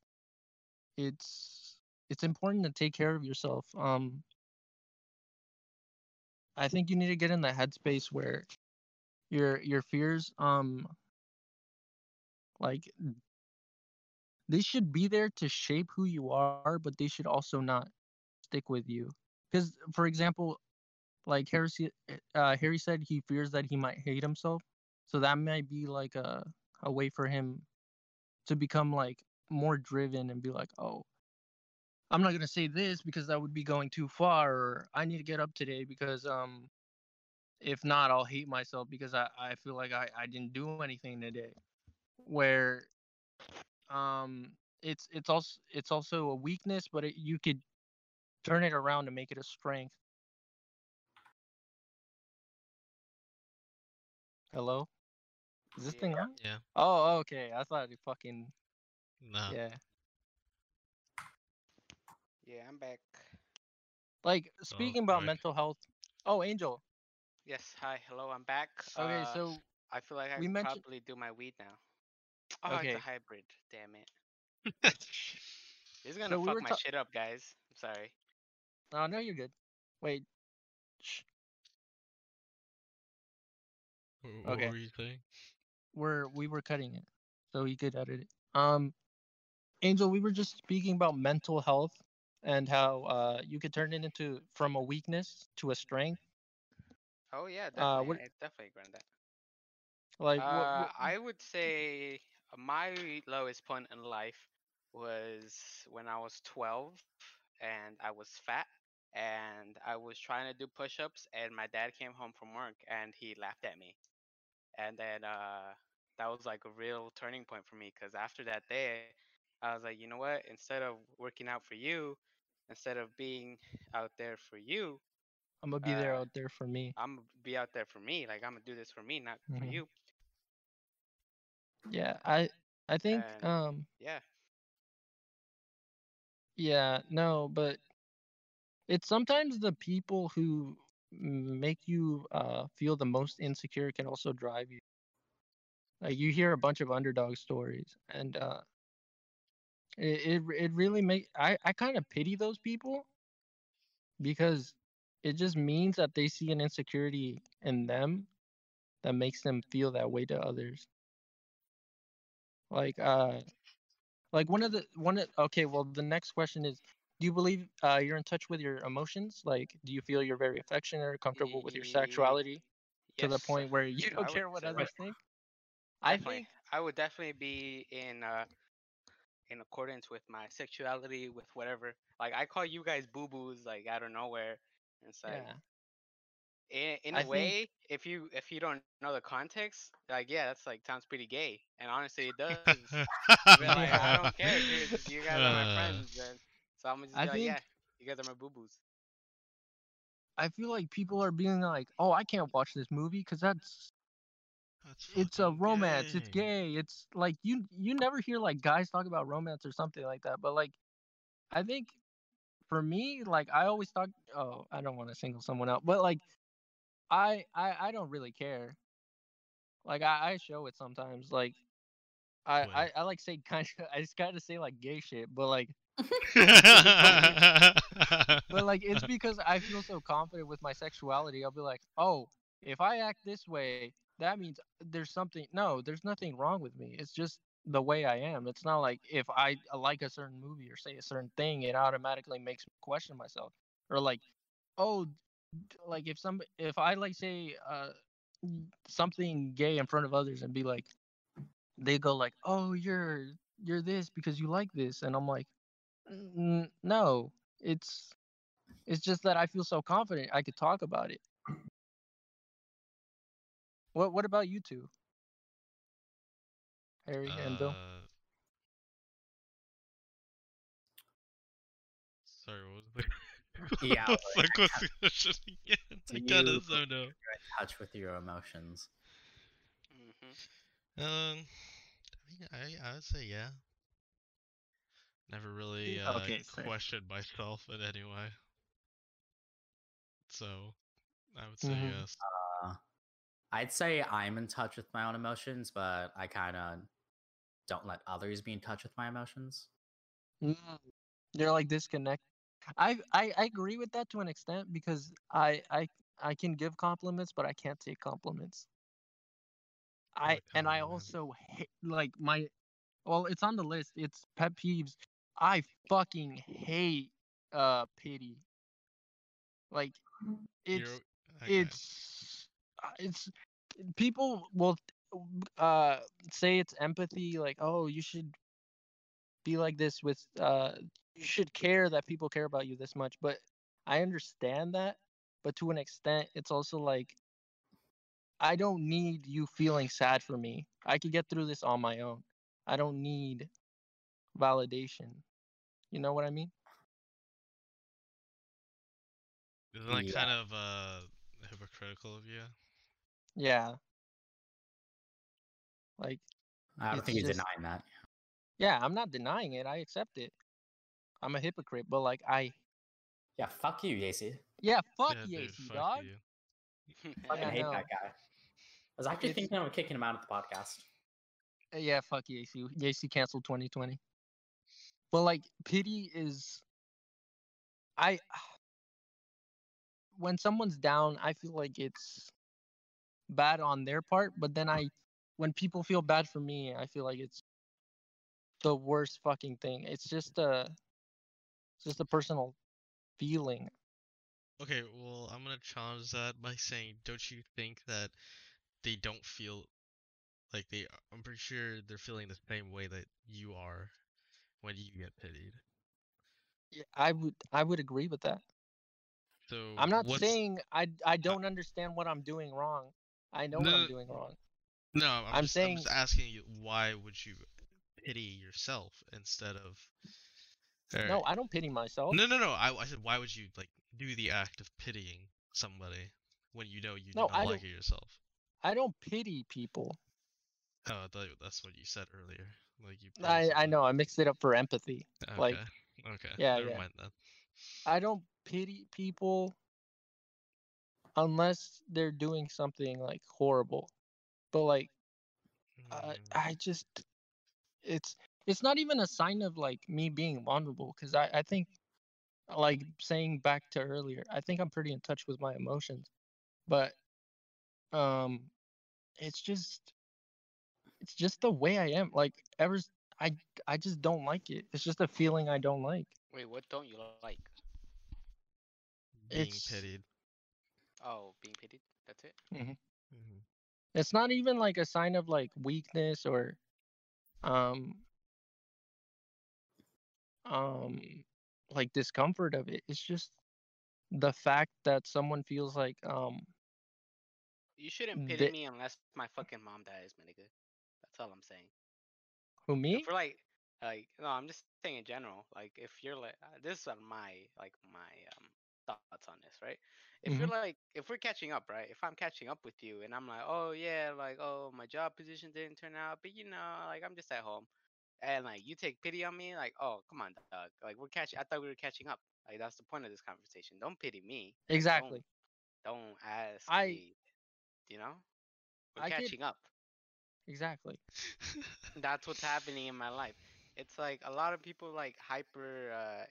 it's it's important to take care of yourself um i think you need to get in the headspace where your your fears um like they should be there to shape who you are but they should also not stick with you because for example like harry uh, harry said he fears that he might hate himself so that might be like a a way for him to become like more driven and be like oh i'm not to say this because that would be going too far or i need to get up today because um if not i'll hate myself because i, I feel like I, I didn't do anything today. Where um it's it's also it's also a weakness but it, you could turn it around and make it a strength. Hello is this thing Yeah. on Yeah. oh okay i thought it fucking No. yeah Yeah, I'm back. like speaking about quick. mental health oh angel Yes, hi, hello, I'm back. okay Uh, so I feel like I we could mentioned- probably do my weed now. Oh, Okay. it's a hybrid. Damn it. It's gonna So fuck were my ta- shit up, guys. I'm sorry. oh no you're good wait Shh. What Okay. were you saying? We're we were cutting it so he could edit it um Angel, we were just speaking about mental health and how uh, you could turn it into from a weakness to a strength. Oh yeah, definitely. Uh, what- I definitely on that. Like, what- Uh, what- I would say my lowest point in life was when I was 12 and I was fat and I was trying to do push-ups and my dad came home from work and he laughed at me. And then uh that was like a real turning point for me because after that day I was like, you know what? Instead of working out for you, instead of being out there for you, I'm gonna be there uh, out there for me. I'm gonna be out there for me. Like I'm gonna do this for me, not for Mhm. you. Yeah, I I think and- um Yeah. yeah no, but it's sometimes the people who make you uh feel the most insecure can also drive you. Like you hear a bunch of underdog stories, and uh, it it, it really make I I kind of pity those people because it just means that they see an insecurity in them that makes them feel that way to others. Like uh like one of the one of, okay, well the next question is do you believe uh you're in touch with your emotions? Like do you feel you're very affectionate or comfortable with your sexuality to the point where you don't care what others think? I Definitely. think I would definitely be in uh in accordance with my sexuality, with whatever. Like I call you guys boo boos like out of nowhere. and It's like yeah. in, in I a think- way, if you if you don't know the context, like yeah, that's like sounds pretty gay. And honestly, it does. But, like, I don't care, dude. You guys are my Uh, friends, so I'm just I be like, think- yeah, you guys are my boo boos. I feel like people are being like, "Oh, I can't watch this movie because That's it's a romance. It's gay. It's like you you never hear like guys talk about romance or something like that. But like, I think for me, like I always talk. Oh, I don't want to single someone out, but like, I I I don't really care. Like I I show it sometimes. Like I Well. I, I like say kind of I just gotta say like gay shit, but like but like it's because I feel so confident with my sexuality. I'll be like, oh, if I act this way, that means there's something. No, there's nothing wrong with me. It's just the way I am. It's not like if I uh, like a certain movie or say a certain thing, it automatically makes me question myself. Or like, oh, like if some if I like say uh something gay in front of others and be like, they go like, oh, you're you're this because you like this, and I'm like, no, it's it's just that I feel so confident I could talk about it. What What about you two, Harry and Bill? Uh, Sorry, what was the Yeah, what the like, fuck was the question again? I do kinda you- don't know. In touch with your emotions. hmm Um, I, I I would say yeah. Never really uh, Okay, fair. questioned myself in any way. So, I would say Mhm. yes. Uh, I'd say I'm in touch with my own emotions, but I kind of don't let others be in touch with my emotions. Mm, You're like disconnect. I, I I agree with that to an extent because I I I can give compliments, but I can't take compliments. I What and I also hate like my, well, it's on the list. It's pet peeves. I fucking hate uh pity. Like, it's okay. it's it's people will uh say it's empathy like oh you should be like this with uh you should care that people care about you this much. But i understand that but to an extent it's also like i don't need you feeling sad for me. I could get through this on my own. I don't need validation. You know what i mean? Isn't that Yeah. kind of uh hypocritical of you? Yeah like I don't It's think you're denying that. yeah i'm not denying it i accept it i'm a hypocrite but like i Yeah, fuck you, Yacy. yeah fuck yeah, yeah, dude, fuck dog you. Fucking Yeah, hate no. that guy. I was actually It's- thinking of kicking him out of the podcast. Uh, Yeah, fuck Yacy. Yacy canceled 2020. But like pity is I when someone's down, I feel like it's bad on their part, but then I when people feel bad for me, I feel like it's the worst fucking thing. It's just a it's just a personal feeling. Okay, well, I'm gonna challenge that by saying, don't you think that they don't feel like they? I'm pretty sure they're feeling the same way that you are when you get pitied. Yeah, I would I would agree with that. So I'm not saying I I don't understand what I'm doing wrong. I know what I'm doing wrong. No, I'm, I'm just, I'm just asking you, why would you pity yourself instead of? No, I don't pity myself. No, no, no. I, I said, why would you like do the act of pitying somebody when you know you No, do not I like don't- it yourself? I don't pity people. Oh, that's what you said earlier. Like you. I I know I mixed it up for empathy. Okay. like- okay. yeah, Never yeah. mind then. I don't pity people unless they're doing something like horrible. But like I Mm, I just it's it's not even a sign of like me being vulnerable because I I think like saying back to earlier I think I'm pretty in touch with my emotions, but um it's just it's just the way I am like ever I I just don't like it. It's just a feeling I don't like. Wait, what don't you like? being it's- pitied. Oh, being pitied. That's it. hmm It's not even like a sign of like weakness or um um like discomfort of it. It's just the fact that someone feels like um You shouldn't pity The- me unless my fucking mom dies, my nigga. That's all I'm saying. who me? For like, like, no, I'm just saying in general. Like, if you're like, uh, this is on my like my um thoughts on this, right? If you're like, if we're catching up, right? If I'm catching up with you and I'm like, oh yeah, like, oh my job position didn't turn out, but you know, like I'm just at home, and like you take pity on me, like, oh come on, dog, like we're catching. I thought we were catching up. Like that's the point of this conversation. Don't pity me. Exactly. Don't, don't ask I- me. You know, we're I catching up Exactly. that's what's happening in my life. It's like a lot of people like hyper uh,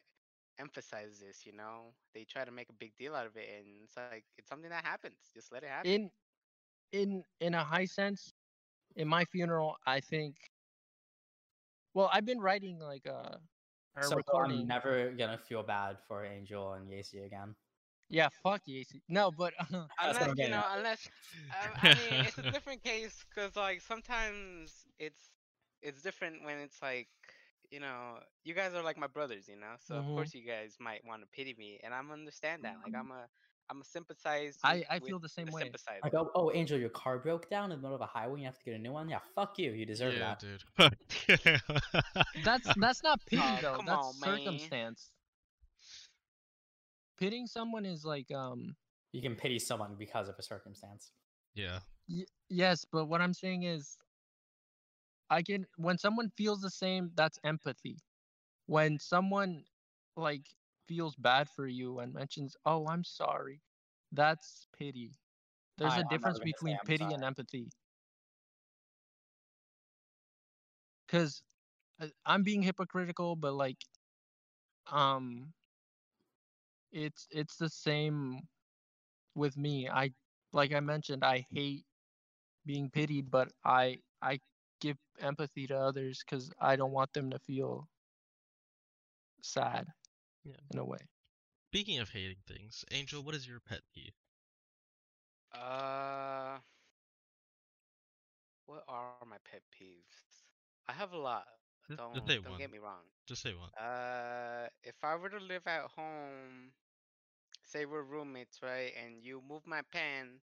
emphasize this, you know. They try to make a big deal out of it, and it's like it's something that happens. Just let it happen. In in in a high sense, in my funeral, I think well, I've been writing like a, a So recording. I'm never gonna feel bad for Angel and Yacy again. Yeah, fuck Yacy. No, but That's unless I'm you know, at. unless um, I mean, it's a different case because like sometimes it's it's different when it's like you know you guys are like my brothers, you know. So Mhm. of course you guys might want to pity me, and I'm understand that. Like I'm a I'm a sympathize. I I feel the same the way. sympathizer. Like, oh, oh, Angel, your car broke down in the middle of a highway. and You have to get a new one. Yeah, fuck you. You deserve yeah, that. dude. That's that's not pity Oh, though. come That's on, man. circumstance. Pitying someone is like um You can pity someone because of a circumstance. yeah. y- yes, but what I'm saying is I can when someone feels the same, that's empathy. When someone like feels bad for you and mentions, "Oh, I'm sorry," that's pity. There's I- a difference say between I'm pity and empathy. Cuz I'm being hypocritical, but like um it's it's the same with me. I like I mentioned, I hate being pitied, but I I give empathy to others because I don't want them to feel sad Yeah. in a way. Speaking of hating things, Angel, what is your pet peeve? Uh, what are my pet peeves? I have a lot. Just- Don't just say don't one. get me wrong. Just say one. Uh, if I were to live at home, say we're roommates, right, and you move my pen,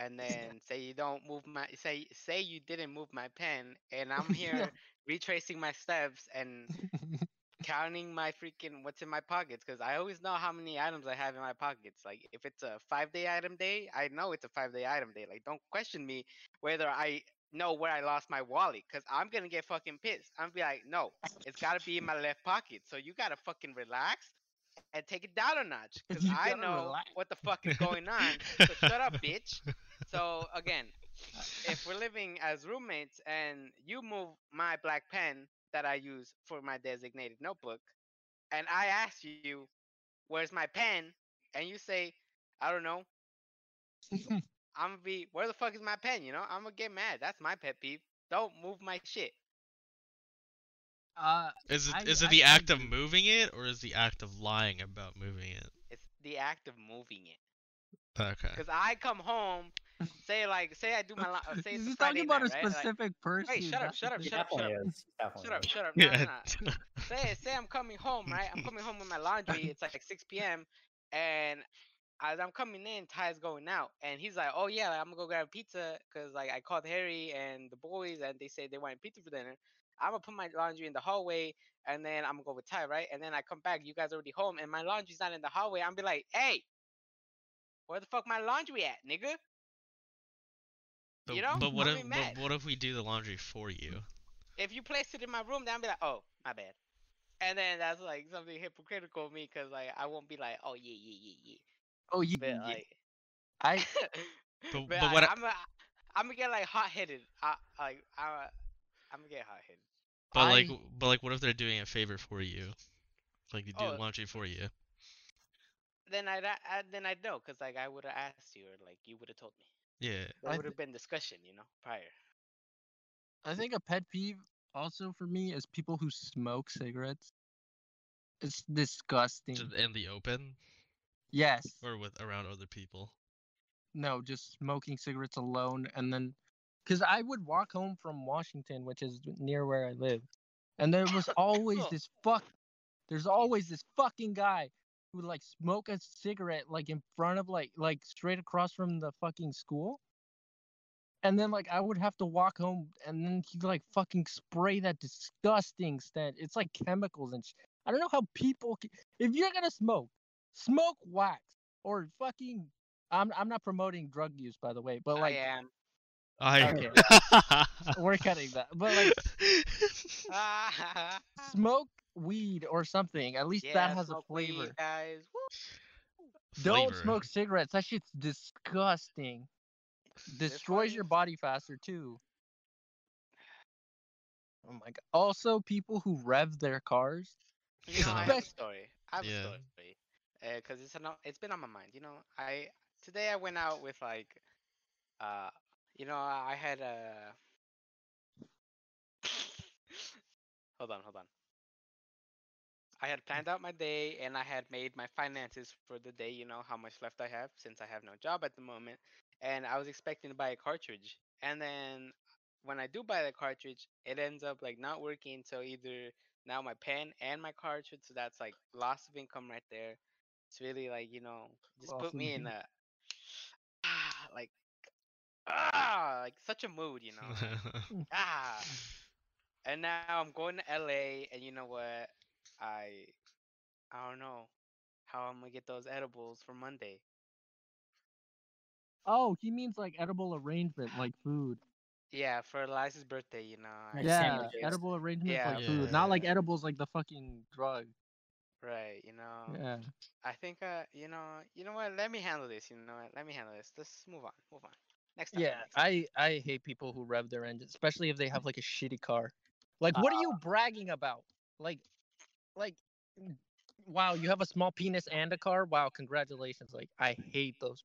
and then say you don't move my say say you didn't move my pen, and I'm here retracing my steps and counting my freaking what's in my pockets because I always know how many items I have in my pockets. Like if it's a five day item day, I know it's a five day item day. Like don't question me whether I know where I lost my wallet because I'm gonna get fucking pissed. I'm gonna be like, no, it's gotta be in my left pocket. So you gotta fucking relax and take it down a notch because I know relax. what the fuck is going on. So shut up, bitch. So again, if we're living as roommates and you move my black pen that I use for my designated notebook, and I ask you, "Where's my pen?" and you say, "I don't know," I'm gonna be, "Where the fuck is my pen?" You know, I'm gonna get mad. That's my pet peeve. Don't move my shit. Uh, Is it I- is it I- the I act of moving it or is the act of lying about moving it? It's the act of moving it. Okay. Cause I come home, say like, say I do my, li- say it's he's a talking Friday about night, a right? Like, specific person. Wait, shut up, shut up, shut up, shut up. Shut up, is. shut up. No, no, Yeah. no. say say I'm coming home, right? I'm coming home with my laundry. It's like 6 p.m. and as I'm coming in, Ty's going out, and he's like, "Oh yeah, like, I'm gonna go grab pizza because like I called Harry and the boys, and they said they wanted pizza for dinner. I'm gonna put my laundry in the hallway, and then I'm gonna go with Ty, right? And then I come back, you guys are already home, and my laundry's not in the hallway. I'm be like, "Hey, where the fuck my laundry at, nigga?" But, You know? but what I'll if but what if we do the laundry for you? If you place it in my room, then I'll be like, "Oh, my bad." And then that's like something hypocritical of me, cause like I won't be like, "Oh yeah, yeah, yeah, yeah." Oh yeah. But yeah. like, I But- but, but I, what I- I'm gonna, I'm gonna get like hot headed. I like I, I'm gonna get hot headed. But like but like what if they're doing a favor for you? Like they do Oh. laundry for you. Then I'd, a- I, then I'd know, cause like I would have asked you, or like you would have told me. Yeah. I would have been discussion, you know, prior. I think a pet peeve also for me is people who smoke cigarettes. It's disgusting. Just in the open yes. or with around other people. No, just smoking cigarettes alone, and then, cause I would walk home from Washington, which is near where I live, and there was always this fuck. There's always this fucking guy would like smoke a cigarette like in front of like like straight across from the fucking school. And then like I would have to walk home, and then he'd like fucking spray that disgusting scent. It's like chemicals and sh- I don't know how people. ca- If you're gonna smoke, smoke wax or fucking. I'm I'm not promoting drug use by the way, but like I am. I Okay. we're cutting that. But like smoke weed or something. At least yeah, that has a smoke weed, flavor. guys. Woo. Don't Flavor. smoke cigarettes. That shit's disgusting. This Destroys your body faster too. Oh my god. Also, people who rev their cars. You know, I have a story. I have Yeah. a story for you. Uh, cause it's an, it's been on my mind. You know, I today I went out with like, uh, you know, I had a. hold on, hold on. I had planned out my day and I had made my finances for the day. You know how much left I have since I have no job at the moment, and I was expecting to buy a cartridge. And then when I do buy the cartridge, it ends up like not working. So either now my pen and my cartridge, so that's like loss of income right there. It's really like you know just Loss put me in a ah like ah like such a mood, you know. ah. And now I'm going to LA, and you know what? I I don't know how I'm gonna get those edibles for Monday. Oh, he means like edible arrangement, like food. Yeah, for Eliza's birthday, you know. I- Like yeah, sandwiches. edible arrangement Yeah. like food, not like edibles like the fucking drug. Right, you know. Yeah. I think uh, you know, you know what? Let me handle this. You know what? Let me handle this. Let's move on. Move on. Next time. Yeah, next time. I I hate people who rev their engines, especially if they have like a shitty car. Like, uh, what are uh, you uh. bragging about? Like, like, wow, you have a small penis and a car. Wow, congratulations! Like, I hate those.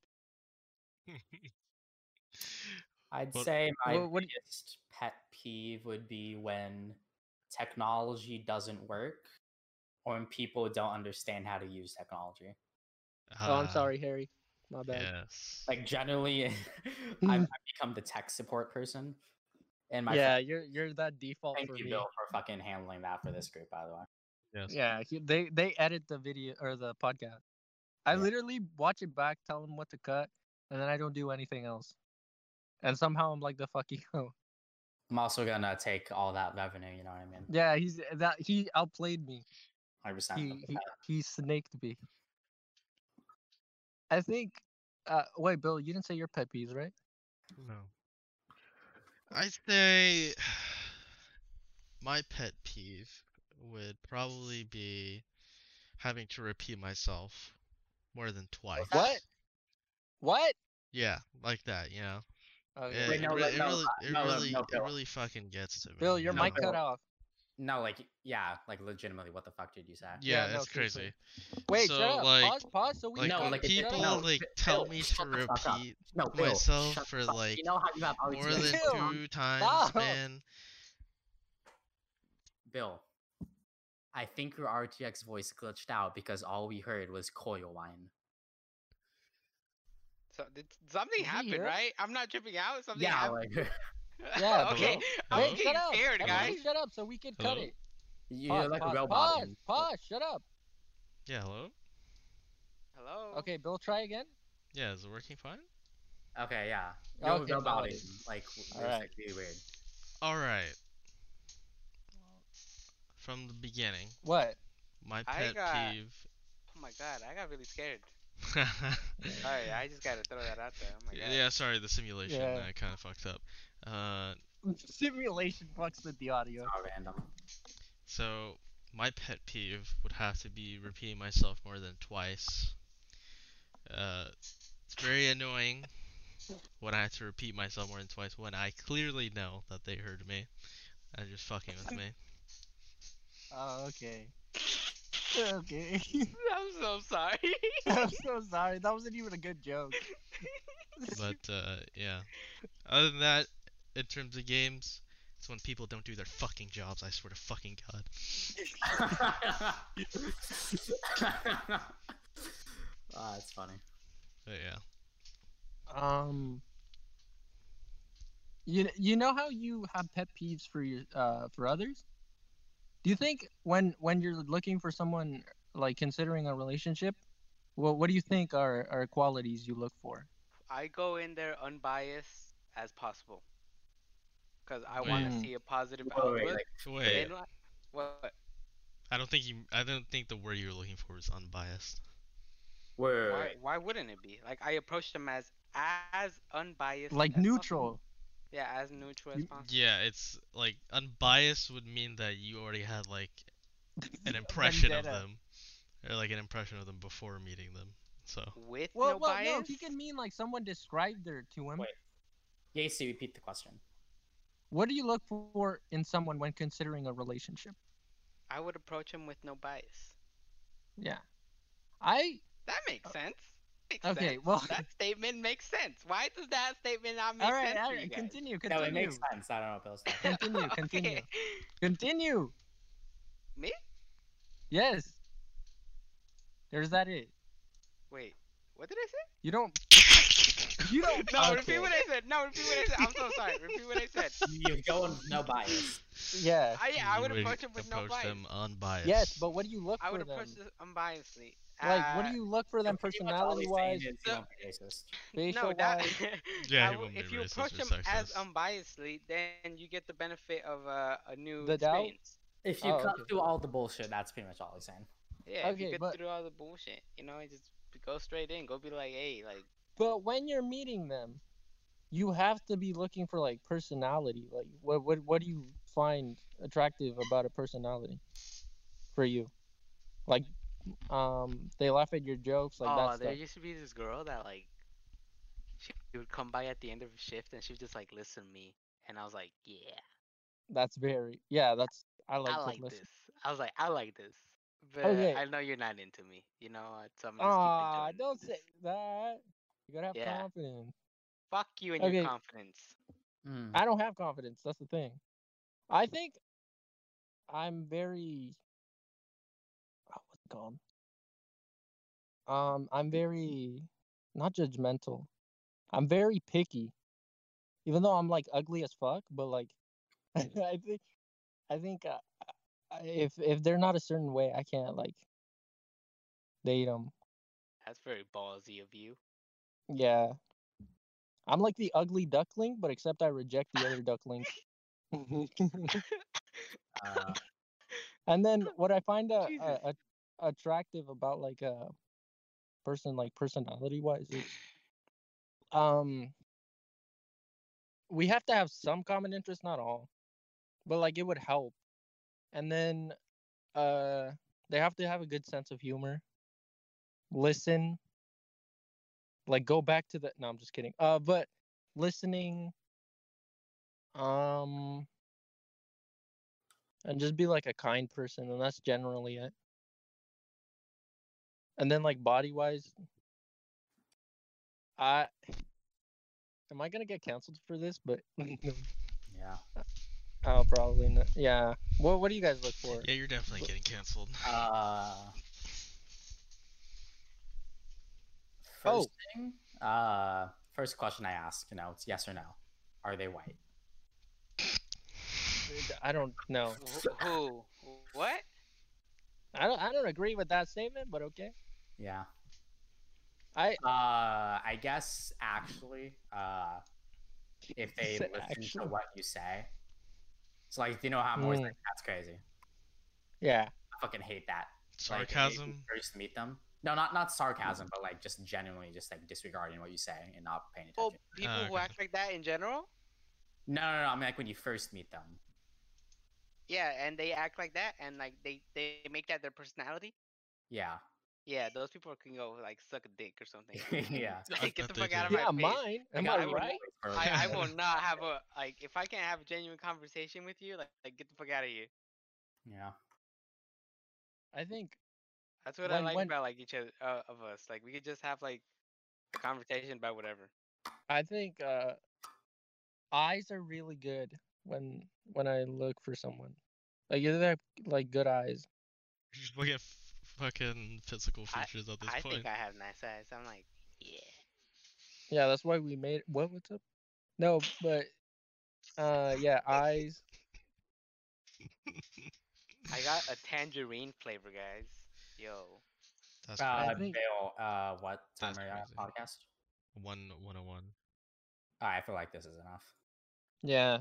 I'd What- say my what- what- biggest pet peeve would be when technology doesn't work or when people don't understand how to use technology. oh, I'm Ah, sorry, Harry. My bad. Yes. Like generally, I've, I've become the tech support person. And my yeah, you're you're that default thank for you, me. Bill, for fucking handling that for this group, by the way. Yes. Yeah, he, they they edit the video or the podcast. I Yeah. literally watch it back, tell them what to cut, and then I don't do anything else. And somehow I'm like the fucking I'm also gonna take all that revenue. You know what I mean? yeah. He's that he outplayed me. Hundred percent. He he he snaked me. I think. Uh, wait, Bill, you didn't say your pet peeves, right? No. I'd say my pet peeve would probably be having to repeat myself more than twice. What? What? Yeah, like that, you know. Oh, okay. It, Wait, no, it, no, really, it really, it no, no, really, no, it really fucking gets to me. Bill, your you mic cut off. No, like yeah, like legitimately, what the fuck did you say? Yeah, Yeah, no, it's crazy. Wait, so, shut up. like, pause, pause, so we like No, like, people no, like Bill, tell me to shut the fuck up. repeat No, Bill, myself for like you know how you have more than two times, man. Bill, I think your RTX voice glitched out because all we heard was coil whine. So did something Did he happen, right? I'm not tripping out. Something Yeah, happened. like Yeah, okay. hello? I'm Hello? getting shut up. scared, Everybody guys. shut up so we can cut it. you're Pause, like pause, a robot. Pause, and- pause, shut up. Yeah, hello? Hello. Okay, Bill, try again. Yeah, is it working fine? Okay, yeah. You're Okay, robot got like Alright. like really weird. Alright. From the beginning, What? my I pet got- peeve. Oh my god, I got really scared. Sorry, I just gotta throw that out there. Oh my god. yeah, sorry, the simulation Yeah. uh, kind of fucked up. Uh, Simulation fucks with the audio. It's all random. so my pet peeve would have to be repeating myself more than twice. Uh, it's very annoying when I have to repeat myself more than twice when I clearly know that they heard me and just fucking with me. Oh, okay. Okay. I'm so sorry. I'm so sorry. That wasn't even a good joke. But uh, yeah. Other than that, in terms of games, it's when people don't do their fucking jobs. I swear to fucking god. Ah, that's funny. But yeah. Um. You you know how you have pet peeves for your uh for others? Do you think when when you're looking for someone like considering a relationship, well, what do you think are are qualities you look for? I go in there unbiased as possible. Cause I want to see a positive Wait, wait, Wait, and like- what? I don't think you. I don't think the word you're looking for is unbiased. wait, wait, Why, wait. why wouldn't it be? Like I approach them as as unbiased, Like as possible. Neutral. Yeah, as neutral as possible. Yeah, it's like unbiased would mean that you already had like an impression of them, or like an impression of them before meeting them. So With Well, no well, bias. no. He can mean like someone described her to him. Wait. Yacey, repeat the question. What do you look for in someone when considering a relationship? I would approach him with no bias. Yeah, I That makes uh, sense. Makes okay. sense. Well, that statement makes sense. Why does that statement not make all right, sense all to right. you guys? Continue, No, it makes sense. I don't know, Bill's talking. Continue, continue. Okay. continue. Me? Yes. There's that it. Wait, what did I say? You don't. You don't. No, okay. repeat what I said. No, repeat what I said. I'm so sorry. Repeat what I said. You go with no bias. Yeah. I, yeah, I you would approach him with no bias. them unbiased. Yes, but what do you look I for I would them? approach them unbiasedly. Like, what Uh, do you look for them Pretty much all he's saying personality wise, is you don't be racist. facial no, that, wise? Yeah, I he if be you approach them as unbiasedly, then you get the benefit of uh, a new The doubt? experience. If you Oh, cut okay. through all the bullshit, that's pretty much all he's saying. Yeah, if you Okay, get but- through all the bullshit, you know, just go straight in. Go be like, hey, like, But when you're meeting them, you have to be looking for like personality. Like, what what what do you find attractive about a personality for you? Like, um, they laugh at your jokes, like oh, that there stuff. used to be this girl that like, she would come by at the end of a shift and she would just like listen to me, and I was like, yeah, That's very yeah. That's I like I like this. I was like, I like this, but Okay. I know you're not into me, you know. uh, So I'm just keep Ah, don't this. say that. You gotta have Yeah. confidence. Fuck you and Okay. your confidence. Mm. I don't have confidence. That's the thing. I think I'm very. Called? Um, I'm very not judgmental. I'm very picky, even though I'm like ugly as fuck. But like, I think, I think uh, if if they're not a certain way, I can't like date them. That's very ballsy of you. Yeah. I'm like the ugly duckling, but except I reject the other ducklings. Uh, and then what I find a, a, at- attractive about like a person, like personality wise, is um we have to have some common interest, not all, but like it would help. And then uh they have to have a good sense of humor. Listen. Like go back to the no, I'm just kidding. Uh but listening um and just be like a kind person and that's generally it. And then like body wise I am I gonna get canceled for this? But yeah. Oh, probably not. Yeah. What What do you guys look for? Yeah, you're definitely getting canceled. Uh, Oh. first thing, uh, first question I ask, you know, it's yes or no. Are they white? I don't know. Who? What? I don't. I don't agree with that statement, but okay. Yeah. I Uh, I guess actually, uh, if they listen actually. to what you say, it's like, you know how I'm always Mm. like, that's crazy. yeah. I fucking hate that. Like, if you Sarcasm. first meet them. No, not not sarcasm, but like just genuinely just like disregarding what you say and not paying Oh, attention. people Ah, who act like that in general? No, no, no. I mean like when you first meet them. Yeah, and they act like that, and like they they make that their personality. Yeah. Yeah, those people can go like suck a dick or something. yeah. like, get the fuck out of do. my Yeah, face. mine. Am Like, I would right? I, I will not have a like if I can't have a genuine conversation with you, like, like get the fuck out of here. Yeah. I think That's what I like when- about like each other uh, of us. Like we could just have like a conversation about whatever. I think uh, eyes are really good when when I look for someone. Like if they have like good eyes. You just look at f- fucking physical I- features at this I point. think I have nice eyes. I'm like, yeah. Yeah, that's why we made. What? What's up? No, but uh, yeah, eyes. I got a tangerine flavor, guys. Yo. That's Uh, crazy. think- Dale, uh, what time That's are you on crazy. podcast? one one oh one. I feel like this is enough. Yeah,